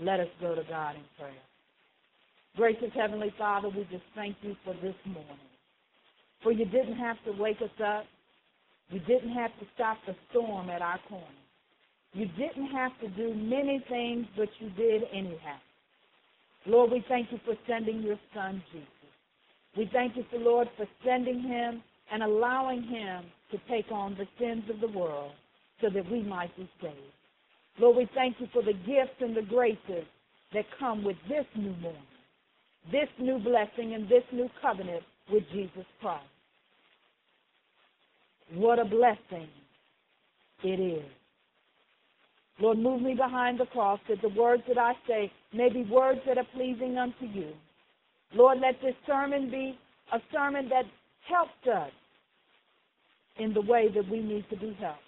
Let us go to God in prayer. Gracious Heavenly Father, we just thank you for this morning. For you didn't have to wake us up. You didn't have to stop the storm at our corner. You didn't have to do many things, but you did anyhow. Lord, we thank you for sending your son, Jesus. We thank you, for, Lord, for sending him and allowing him to take on the sins of the world so that we might be saved. Lord, we thank you for the gifts and the graces that come with this new morning, this new blessing, and this new covenant with Jesus Christ. What a blessing it is. Lord, move me behind the cross that the words that I say may be words that are pleasing unto you. Lord, let this sermon be a sermon that helps us in the way that we need to be helped.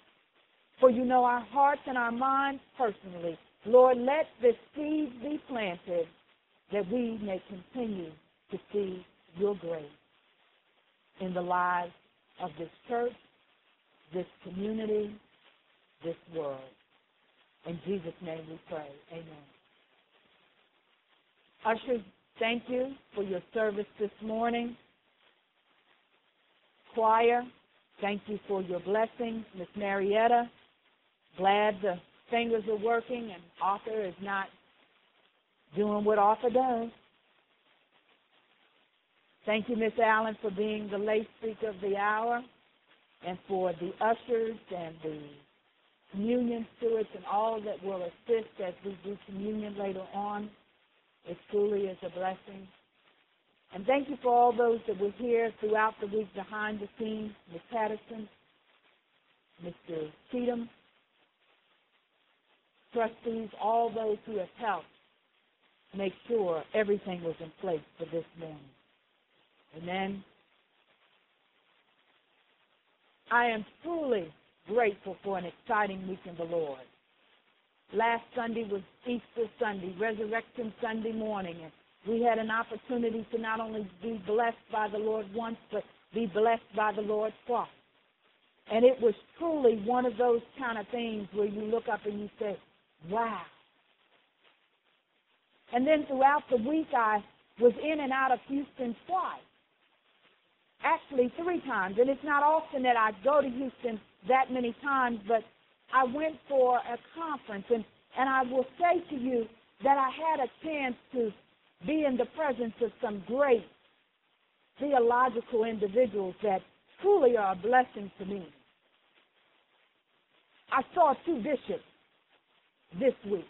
For you know our hearts and our minds personally. Lord, let the seeds be planted that we may continue to see your grace in the lives of this church, this community, this world. In Jesus' name we pray. Amen. Ushers, thank you for your service this morning. Choir, thank you for your blessings. Miss Marietta, glad the fingers are working and Arthur is not doing what Arthur does. Thank you, Miss Allen, for being the late speaker of the hour and for the ushers and the communion stewards and all that will assist as we do communion later on. It truly is a blessing. And thank you for all those that were here throughout the week behind the scenes, Ms. Patterson, Mr. Cheatham, trustees, all those who have helped make sure everything was in place for this morning. Amen. I am truly grateful for an exciting week in the Lord. Last Sunday was Easter Sunday, Resurrection Sunday morning, and we had an opportunity to not only be blessed by the Lord once, but be blessed by the Lord twice. And it was truly one of those kind of things where you look up and you say, wow. And then throughout the week, I was in and out of Houston twice. Actually, three times. And it's not often that I go to Houston that many times, but I went for a conference. And, and I will say to you that I had a chance to be in the presence of some great theological individuals that truly are a blessing to me. I saw two bishops this week.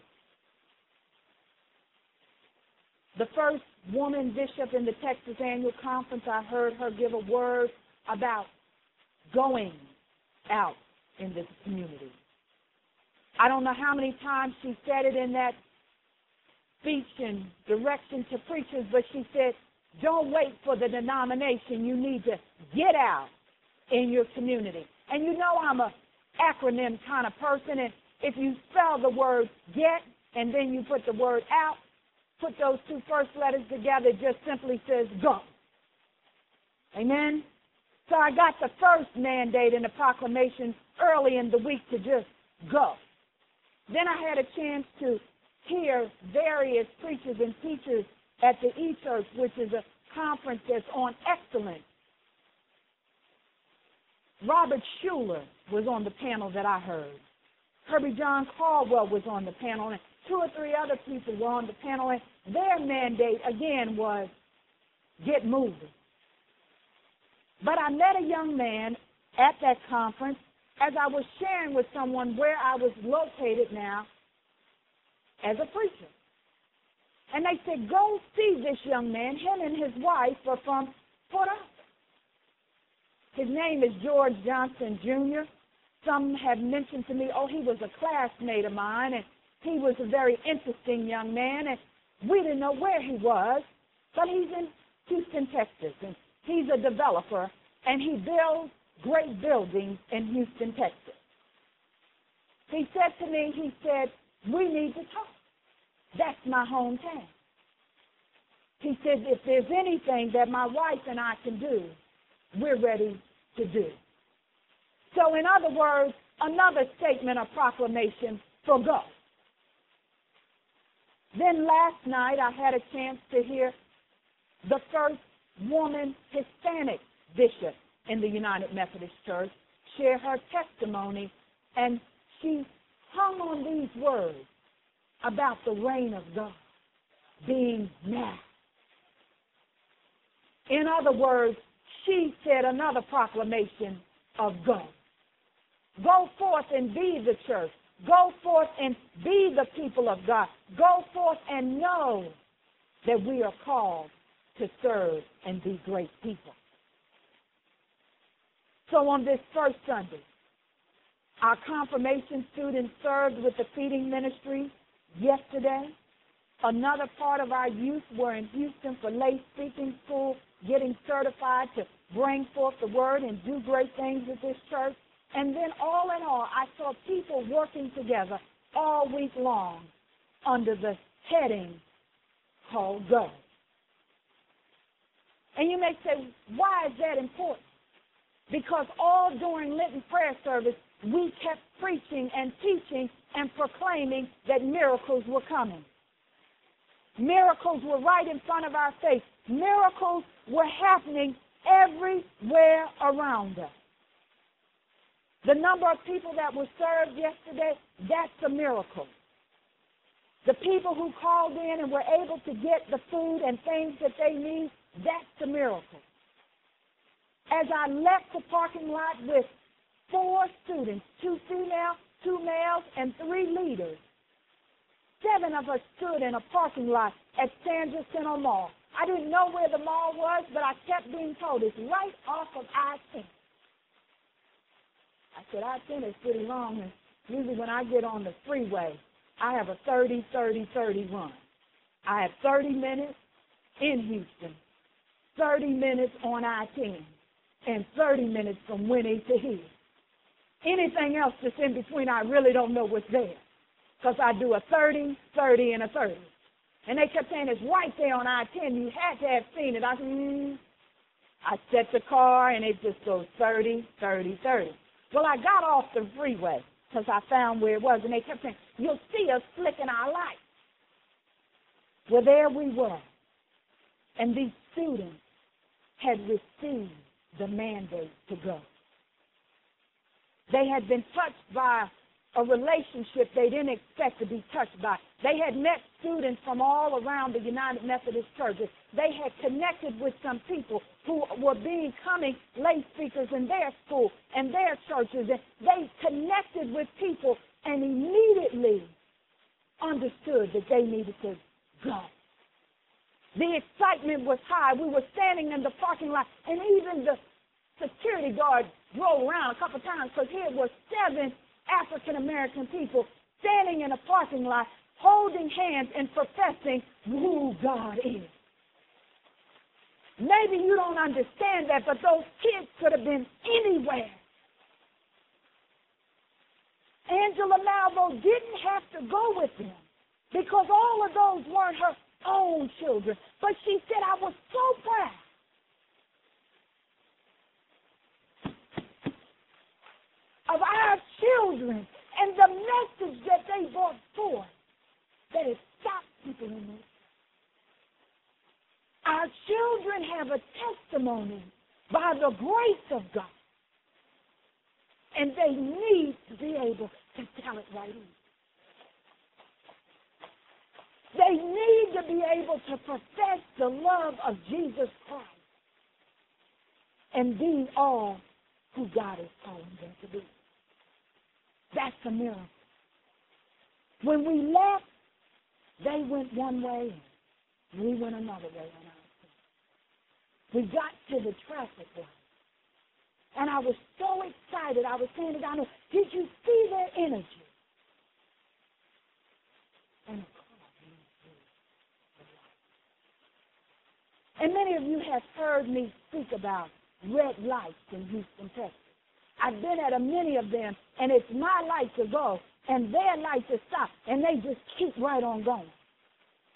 The first woman bishop in the Texas Annual Conference, I heard her give a word about going out in this community. I don't know how many times she said it in that speech and direction to preachers, but she said, don't wait for the denomination. You need to get out in your community. And you know I'm a acronym kind of person, and if you spell the word get and then you put the word out, put those two first letters together, it just simply says go. Amen? So I got the first mandate in the proclamation early in the week to just go. Then I had a chance to hear various preachers and teachers at the E-Church, which is a conference that's on excellence. Robert Schuller was on the panel that I heard. Kirbyjon Caldwell was on the panel, and two or three other people were on the panel, and their mandate, again, was get moving. But I met a young man at that conference as I was sharing with someone where I was located now as a preacher. And they said, go see this young man. Him and his wife are from Port Arthur. His name is George Johnson Jr. Some have mentioned to me, oh, he was a classmate of mine, and he was a very interesting young man, and we didn't know where he was, but he's in Houston, Texas, and he's a developer, and he builds great buildings in Houston, Texas. He said to me, he said, we need to talk. That's my hometown. He said, if there's anything that my wife and I can do, we're ready to do. So in other words, another statement or proclamation for go. Then last night I had a chance to hear the first woman Hispanic bishop in the United Methodist Church share her testimony, and she hung on these words about the reign of God being now. In other words, she said another proclamation of go. Go forth and be the church. Go forth and be the people of God. Go forth and know that we are called to serve and be great people. So on this first Sunday, our confirmation students served with the feeding ministry yesterday. Another part of our youth were in Houston for lay speaking school, getting certified to bring forth the word and do great things with this church. And then all in all, I saw people working together all week long under the heading called Go. And you may say, why is that important? Because all during Lenten prayer service, we kept preaching and teaching and proclaiming that miracles were coming. Miracles were right in front of our face. Miracles were happening everywhere around us. The number of people that were served yesterday, that's a miracle. The people who called in and were able to get the food and things that they need, that's a miracle. As I left the parking lot with four students, two female, two males, and three leaders, seven of us stood in a parking lot at San Jacinto Mall. I didn't know where the mall was, but I kept being told it's right off of I-10. I said, I-10 is pretty long, and usually when I get on the freeway, I have a 30, 30, 30 run. I have 30 minutes in Houston, 30 minutes on I-10, and 30 minutes from Winnie to here. Anything else that's in between, I really don't know what's there. Because I do a 30, 30, and a 30. And they kept saying it's right there on I-10. You had to have seen it. I said, mm. I set the car, and it just goes 30, 30, 30. Well, I got off the freeway because I found where it was, and they kept saying, you'll see us flicking our lights. Well, there we were. And these students had received the mandate to go. They had been touched by a relationship they didn't expect to be touched by. They had met students from all around the United Methodist churches. They had connected with some people who were becoming lay speakers in their school and their churches. And they connected with people and immediately understood that they needed to go. The excitement was high. We were standing in the parking lot, and even the security guard drove around a couple times because here were seven African American people standing in a parking lot holding hands and professing who God is. Maybe you don't understand that, but those kids could have been anywhere. Angela Malvo didn't have to go with them because all of those weren't her own children. But she said, I was so proud of our children and the message that they brought forth that has stopped people in this. Our children have a testimony by the grace of God. And they need to be able to tell it right in. They need to be able to profess the love of Jesus Christ and be all who God is calling them to be. That's a miracle. When we left, they went one way, and we went another way on our We got to the traffic light. And I was so excited. I was saying to God, did you see their energy? And And many of you have heard me speak about red lights in Houston, Texas. I've been at a many of them, and it's my light to go, and their light to stop, and they just keep right on going.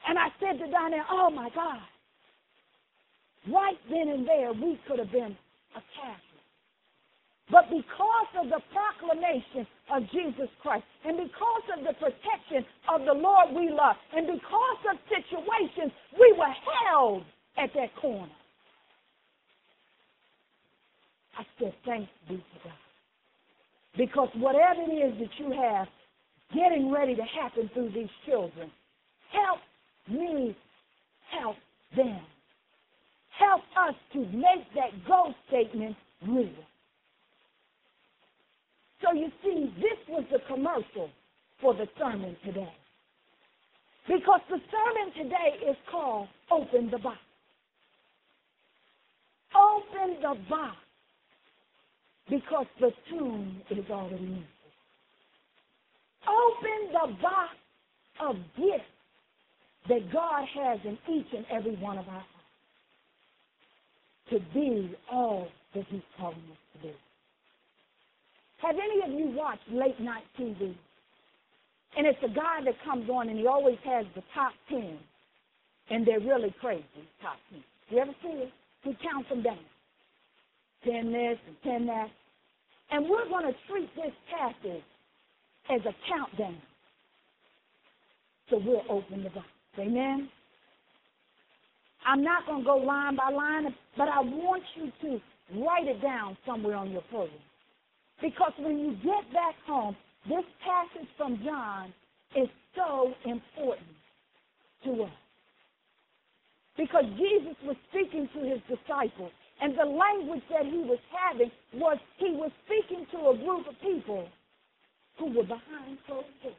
And I said to down oh my God. Right then and there, we could have been a Catholic. But because of the proclamation of Jesus Christ and because of the protection of the Lord we love. And because of situations, we were held at that corner. I said, thanks be to God. Because whatever it is that you have getting ready to happen through these children, help me help them. Help us to make that go statement real. So you see, this was the commercial for the sermon today. Because the sermon today is called Open the Box. Open the box. Because the tomb is already empty. Open the box of gifts that God has in each and every one of hearts to be all that He's calling us to be. Have any of you watched late night TV? And it's a guy that comes on and he always has the top 10. And they're really crazy, top 10. You ever see it? He counts them down. 10 this and 10 that. And we're going to treat this passage as a countdown. So we'll open the box. Amen? I'm not going to go line by line, but I want you to write it down somewhere on your program. Because when you get back home, this passage from John is so important to us. Because Jesus was speaking to his disciples, and the language that he was having was he was speaking to a group of people who were behind closed doors.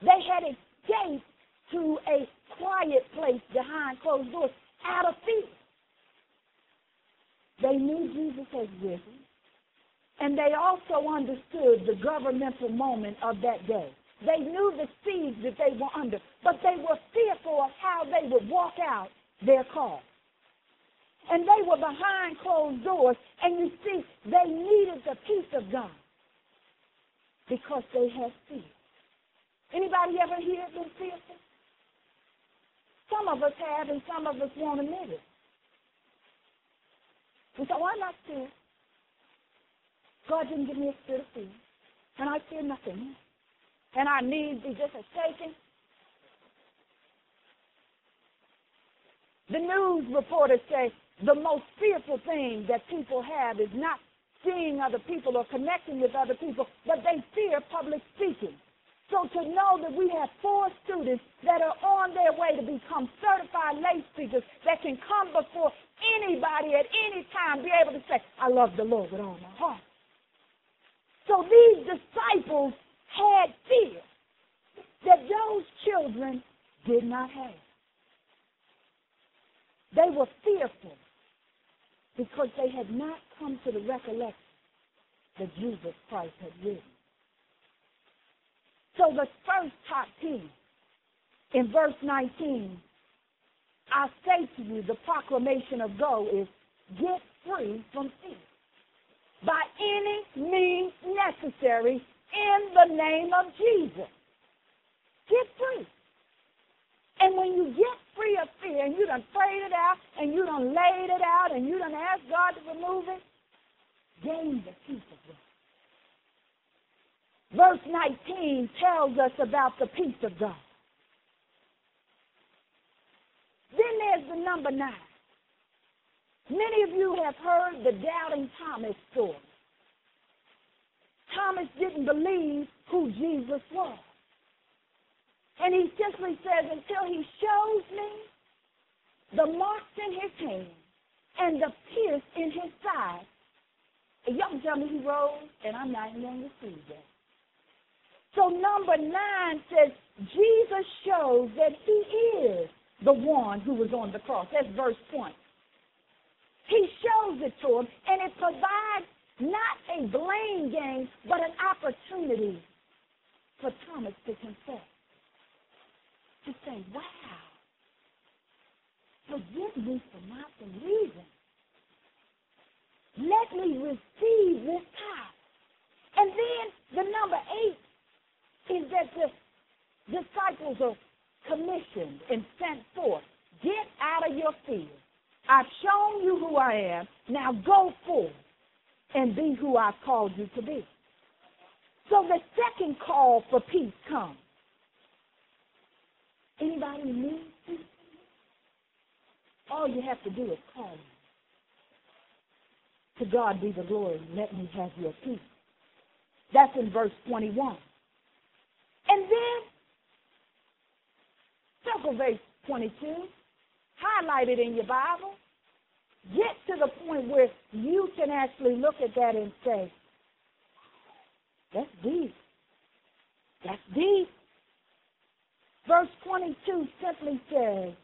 They had escaped to a quiet place behind closed doors out of fear. They knew Jesus had risen, and they also understood the governmental moment of that day. They knew the siege that they were under, but they were fearful of how they would walk out their call. And they were behind closed doors, and you see, they needed the peace of God because they had fear. Anybody ever hear them fearful? Some of us have, and some of us won't admit it. And so I'm not scared. God didn't give me a spirit of fear. And I fear nothing. And our knees be just a shaking. The news reporters say the most fearful thing that people have is not seeing other people or connecting with other people, but they fear public speaking. So to know that we have four students that are on their way to become certified lay speakers that can come before anybody at any time, be able to say, I love the Lord with all my heart. So these disciples had fear that those children did not have. They were fearful because they had not come to the recollection that Jesus Christ had risen. So the first top 10 in verse 19, I say to you, the proclamation of go is get free from sin by any means necessary in the name of Jesus. Get free. And when you get free of fear and you done prayed it out and you done laid it out and you done asked God to remove it, gain the peace of God. Verse 19 tells us about the peace of God. Then there's the number nine. Many of you have heard the doubting Thomas story. Thomas didn't believe who Jesus was. And he simply says, until he shows me the marks in his hand and the pierce in his side, y'all can tell me he rose, and I'm not even going to see that. So number nine says Jesus shows that he is the one who was on the cross. That's verse 20. He shows it to him, and it provides not a blame game, but an opportunity for Thomas to confess. To say, wow, forgive me for not believing. Let me receive this time. And then the number eight is that the disciples are commissioned and sent forth. Get out of your fear. I've shown you who I am. Now go forth and be who I've called you to be. So the second call for peace comes. Anybody need? All you have to do is call me. To God be the glory. Let me have your peace. That's in verse 21. And then, circle verse 22. Highlight it in your Bible. Get to the point where you can actually look at that and say, that's deep. That's deep. Verse 22 simply says,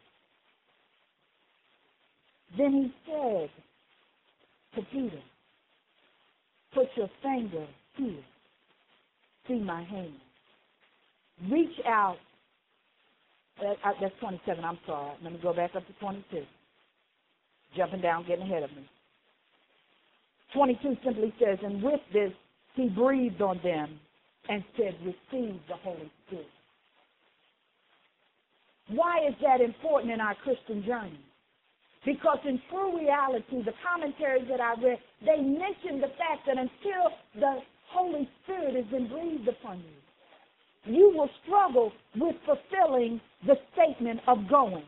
Then he said to Peter, Put your finger here. See my hand. Reach out. Uh, uh, that's 27. I'm sorry. Let me go back up to 22. Jumping down, getting ahead of me. 22 simply says, And with this he breathed on them and said, Receive the Holy Spirit. Why is that important in our Christian journey? Because in true reality, the commentaries that I read, they mention the fact that until the Holy Spirit has been breathed upon you, you will struggle with fulfilling the statement of going.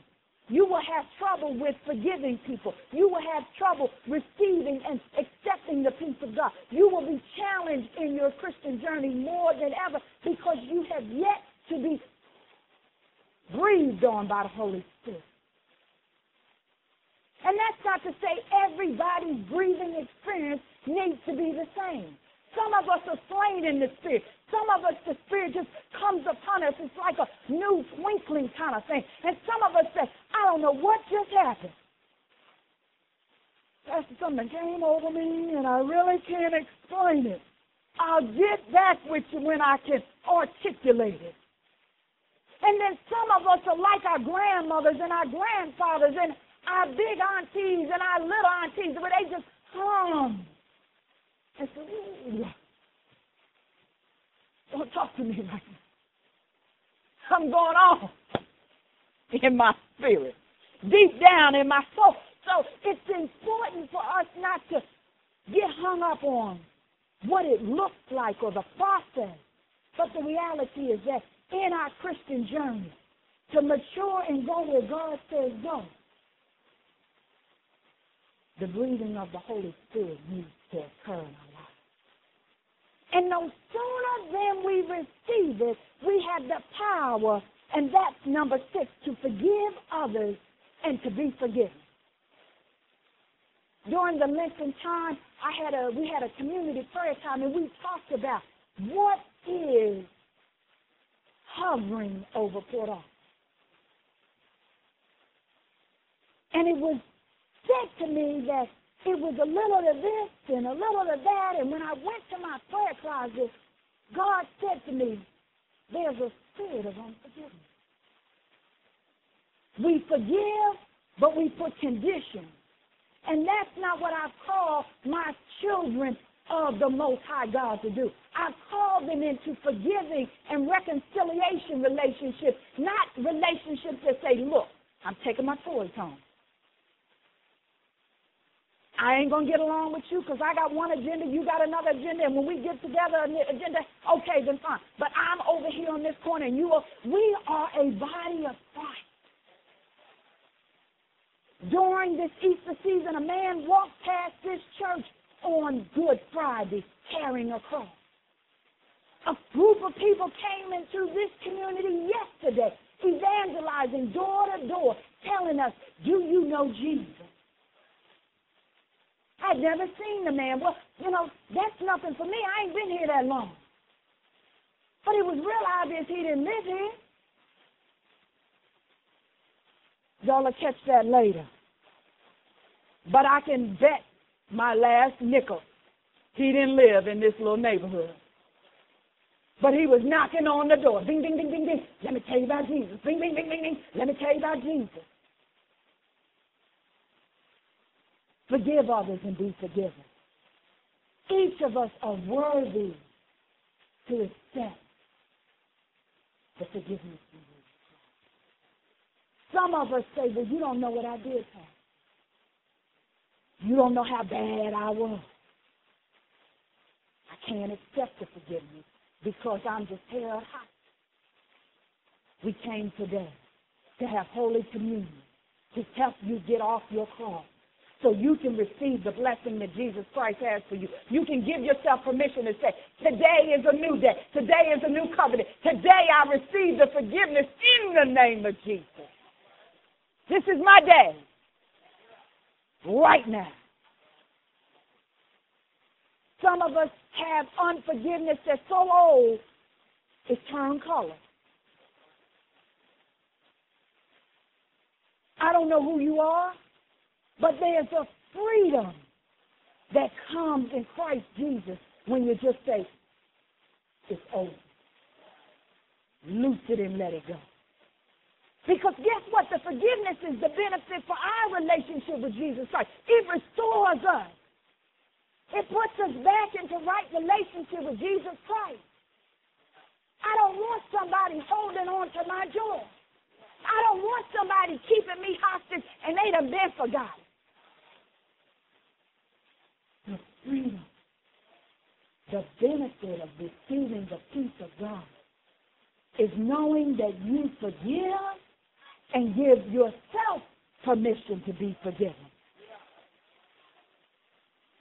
You will have trouble with forgiving people. You will have trouble receiving and accepting the peace of God. You will be challenged in your Christian journey more than ever because you have yet to be breathed on by the Holy Spirit. And that's not to say everybody's breathing experience needs to be the same. Some of us are slain in the Spirit. Some of us, the Spirit just comes upon us. It's like a new twinkling kind of thing. And some of us say, I don't know what just happened. Pastor, something came over me and I really can't explain it. I'll get back with you when I can articulate it. And then some of us are like our grandmothers and our grandfathers and our big aunties and our little aunties where they just hum said, Ooh. Don't talk to me like that. I'm going on in my spirit, deep down in my soul. So it's important for us not to get hung up on what it looks like or the process. But the reality is that in our Christian journey, to mature and go where God says go, the breathing of the Holy Spirit needs to occur in our and no sooner than we receive it, we have the power, and that's number six, to forgive others and to be forgiven. During the Lenten time, I had a we had a community prayer time and we talked about what is hovering over Port. And it was said to me that it was a little of this and a little of that. And when I went to my prayer closet, God said to me, there's a spirit of unforgiveness. We forgive, but we put conditions. And that's not what I call my children of the Most High God to do. I call them into forgiving and reconciliation relationships, not relationships that say, look, I'm taking my toys home. I ain't going to get along with you because I got one agenda, you got another agenda, and when we get together an agenda, okay, then fine. But I'm over here on this corner, and you are, we are a body of Christ. During this Easter season, a man walked past this church on Good Friday carrying a cross. A group of people came into this community yesterday, evangelizing door to door, telling us, do you know Jesus? I'd never seen the man. Well, you know, that's nothing for me. I ain't been here that long. But it was real obvious he didn't live here. Y'all will catch that later. But I can bet my last nickel he didn't live in this little neighborhood. But he was knocking on the door. Ding, ding, ding, ding, ding. Let me tell you about Jesus. Ding, ding, ding, ding, ding. Let me tell you about Jesus. Forgive others and be forgiven. Each of us are worthy to accept the forgiveness Some of us say, well, you don't know what I did, Pastor. You don't know how bad I was. I can't accept the forgiveness because I'm just held high. We came today to have Holy Communion to help you get off your cross so you can receive the blessing that Jesus Christ has for you. You can give yourself permission to say, Today is a new day. Today is a new covenant. Today I receive the forgiveness in the name of Jesus. This is my day. Right now. Some of us have unforgiveness that's so old, it's turned color. I don't know who you are. But there's a freedom that comes in Christ Jesus when you just say, it's over. Loose it and let it go. Because guess what? The forgiveness is the benefit for our relationship with Jesus Christ. It restores us. It puts us back into right relationship with Jesus Christ. I don't want somebody holding on to my joy. I don't want somebody keeping me hostage and they done been forgotten the freedom, the benefit of receiving the peace of God is knowing that you forgive and give yourself permission to be forgiven.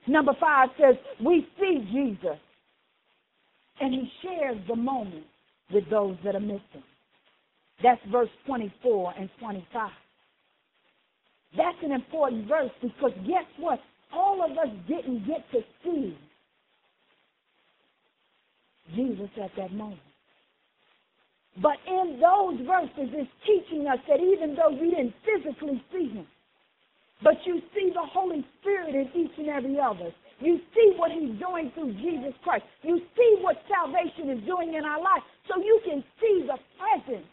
Number five says, we see Jesus and he shares the moment with those that are missing. That's verse 24 and 25. That's an important verse because guess what? all of us didn't get to see Jesus at that moment. But in those verses, it's teaching us that even though we didn't physically see him, but you see the Holy Spirit in each and every other. You see what he's doing through Jesus Christ. You see what salvation is doing in our life. So you can see the presence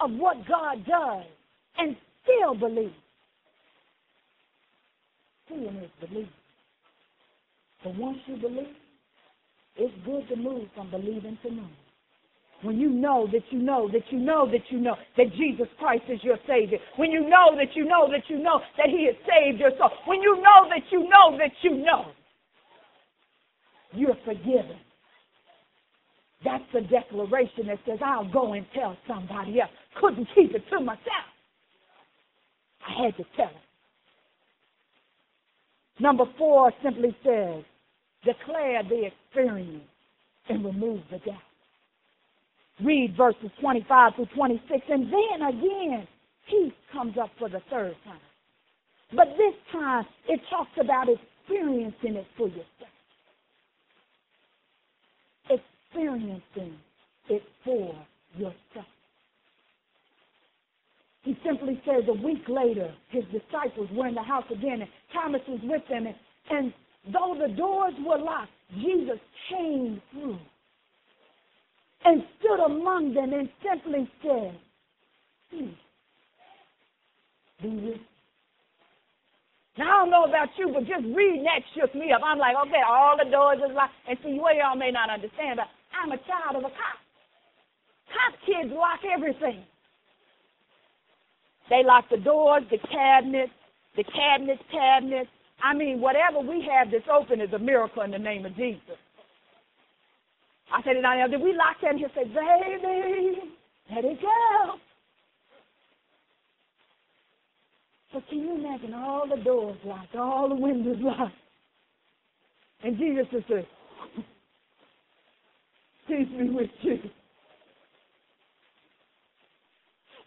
of what God does and still believe. Seeing is believing. But once you believe, it's good to move from believing to knowing. When you know that you know that you know that you know that Jesus Christ is your Savior. When you know that you know that you know that He has saved your soul. When you know that you know that you know you're forgiven. That's the declaration that says, I'll go and tell somebody else. Couldn't keep it to myself. I had to tell it. Number four simply says, declare the experience and remove the doubt. Read verses 25 through 26, and then again, peace comes up for the third time. But this time, it talks about experiencing it for yourself. Experiencing it for yourself. He simply says a week later, his disciples were in the house again, and Thomas was with them. And, and though the doors were locked, Jesus came through and stood among them and simply said, hmm, be with you. Now, I don't know about you, but just reading that shook me up. I'm like, okay, all the doors is locked. And see, well, y'all may not understand, but I'm a child of a cop. Cop kids lock everything. They lock the doors, the cabinets, the cabinets, cabinets. I mean, whatever we have that's open is a miracle in the name of Jesus. I said it out. Did we lock? And he said, baby, let it go. But can you imagine all the doors locked, all the windows locked? And Jesus just said, peace be with you.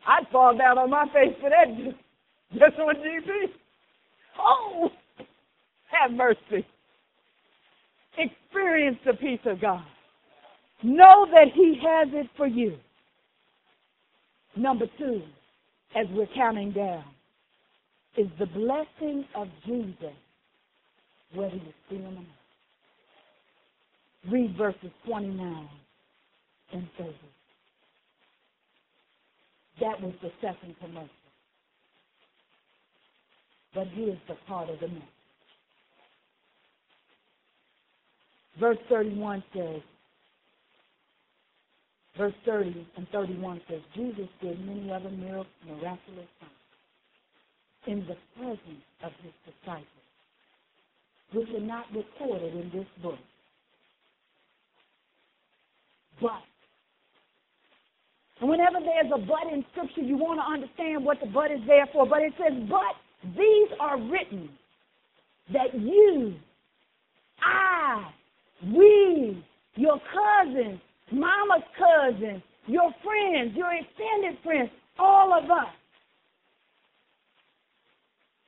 I'd fall down on my face for that just on GP. Oh, have mercy. Experience the peace of God. Know that He has it for you. Number two, as we're counting down, is the blessing of Jesus where He is feeling them. Read verses 29 and 30. That was the second commercial. But here's the part of the message. Verse 31 says, verse 30 and 31 says, Jesus did many other miraculous signs in the presence of his disciples, which are not recorded in this book. But And whenever there's a but in Scripture, you want to understand what the but is there for. But it says, but these are written that you, I, we, your cousins, mama's cousins, your friends, your extended friends, all of us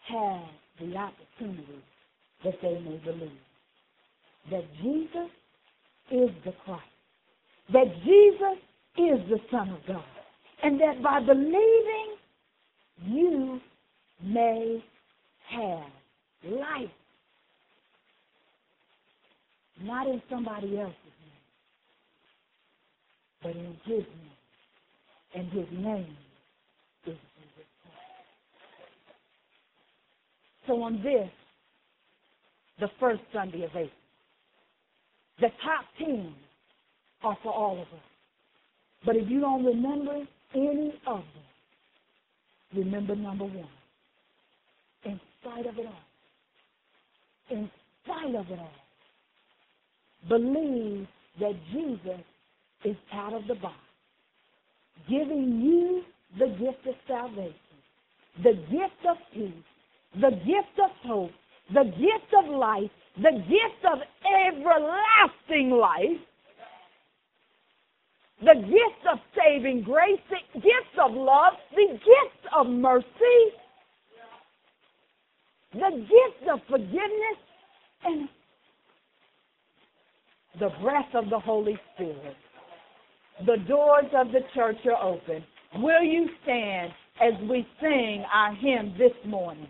have the opportunity that they may believe that Jesus is the Christ, that Jesus is the Son of God, and that by believing you may have life. Not in somebody else's but in his name. And his name is Jesus Christ. So on this, the first Sunday of April, the top ten are for all of us. But if you don't remember any of them, remember number one. In spite of it all, in spite of it all, believe that Jesus is out of the box, giving you the gift of salvation, the gift of peace, the gift of hope, the gift of life, the gift of everlasting life, the gift of saving grace, the gift of love, the gift of mercy, the gift of forgiveness, and the breath of the Holy Spirit. The doors of the church are open. Will you stand as we sing our hymn this morning?